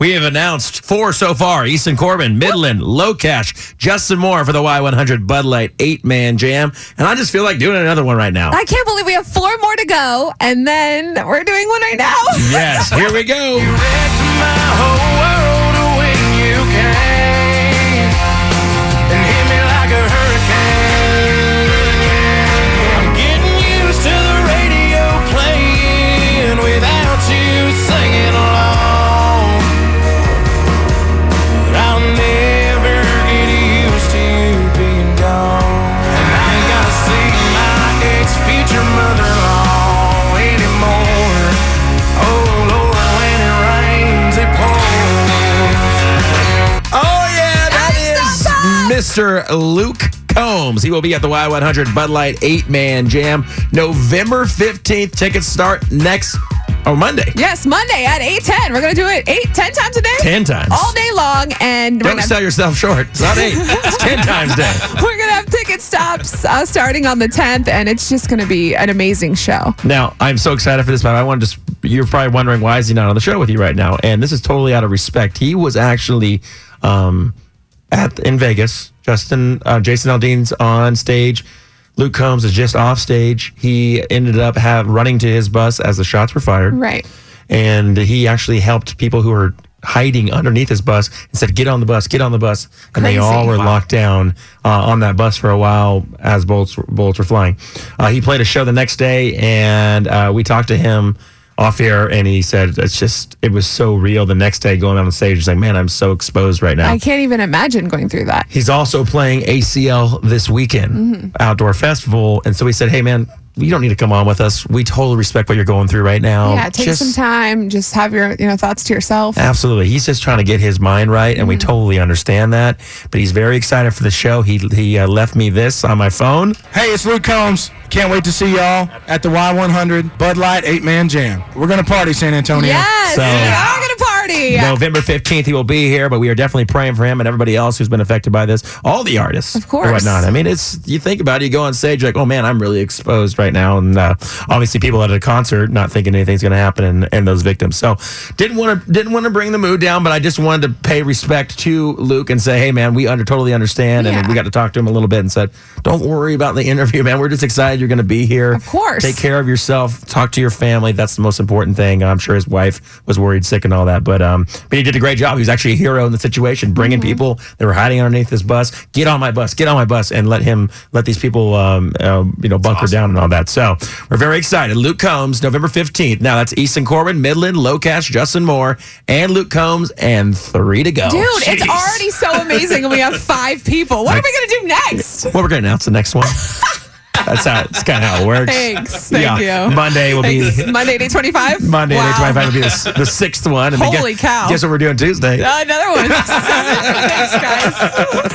We have announced four so far Easton Corbin, Midland, LoCash, Justin Moore for the Y100 Bud Light eight man jam. And I just feel like doing another one right now. I can't believe we have four more to go, and then we're doing one right now. yes, here we go. Luke Combs. He will be at the Y100 Bud Light eight man jam November 15th. Tickets start next, oh, Monday. Yes, Monday at 8:10. We're gonna do it eight, ten times a day. 10 times. All day long, and Don't sell yourself short. It's not eight, it's 10 times a day. we're gonna have ticket stops uh, starting on the 10th, and it's just gonna be an amazing show. Now, I'm so excited for this, but I want to just, you're probably wondering why is he not on the show with you right now? And this is totally out of respect. He was actually um, at in Vegas. Justin, uh, Jason Aldean's on stage. Luke Combs is just off stage. He ended up have running to his bus as the shots were fired. Right. And he actually helped people who were hiding underneath his bus and said, "Get on the bus, get on the bus." And they all were Wow. locked down uh, on that bus for a while as bullets bullets were flying. Uh, he played a show the next day, and uh, we talked to him off air, and he said it's just it was so real. The next day, going on stage, he's like, "Man, I'm so exposed right now." I can't even imagine going through that. He's also playing ACL this weekend, Mm-hmm. outdoor festival, and so he said, "Hey, man." You don't need to come on with us. We totally respect what you're going through right now. yeah, take Just- some time. Just have your you know thoughts to yourself. Absolutely. He's just trying to get his mind right, and we Mm-hmm. totally understand that. But he's very excited for the show. He he uh, left me this on my phone. Hey, it's Luke Combs. Can't wait to see y'all at the Y100 Bud Light 8 Man Jam. We're going to party, San Antonio. Yes, So- we are gonna party. November 15th, he will be here, but we are definitely praying for him and everybody else who's been affected by this. All the artists. Of course. And whatnot. I mean, it's, you think about it, you go on stage, you're like, oh man, I'm really exposed right now. And uh, obviously, people at a concert not thinking anything's going to happen and, and those victims. So, didn't want to didn't want to bring the mood down, but I just wanted to pay respect to Luke and say, hey man, we under totally understand. And we got to talk to him a little bit and said, don't worry about the interview, man. We're just excited you're going to be here. Of course. Take care of yourself. Talk to your family. That's the most important thing. I'm sure his wife was worried sick and all that, but um, but he did a great job. He was actually a hero in the situation, bringing Mm-hmm. people that were hiding underneath his bus. Get on my bus. Get on my bus, and let him let these people um, uh, you know bunker down and all that. So we're very excited. Luke Combs, November 15th. Now that's Easton Corbin, Midland, Locash, Justin Moore, and Luke Combs, and three to go. Dude, it's already so amazing, and we have five people. What are we gonna do next? Well, we're gonna announce the next one. That's how it's kind of how it works. Thanks. Thank yeah. you. Monday will be Monday, day 25? Monday, wow. day 25 will be the, the sixth one. And Holy guess, cow. Guess what we're doing Tuesday? Uh, another one. Thanks, guys.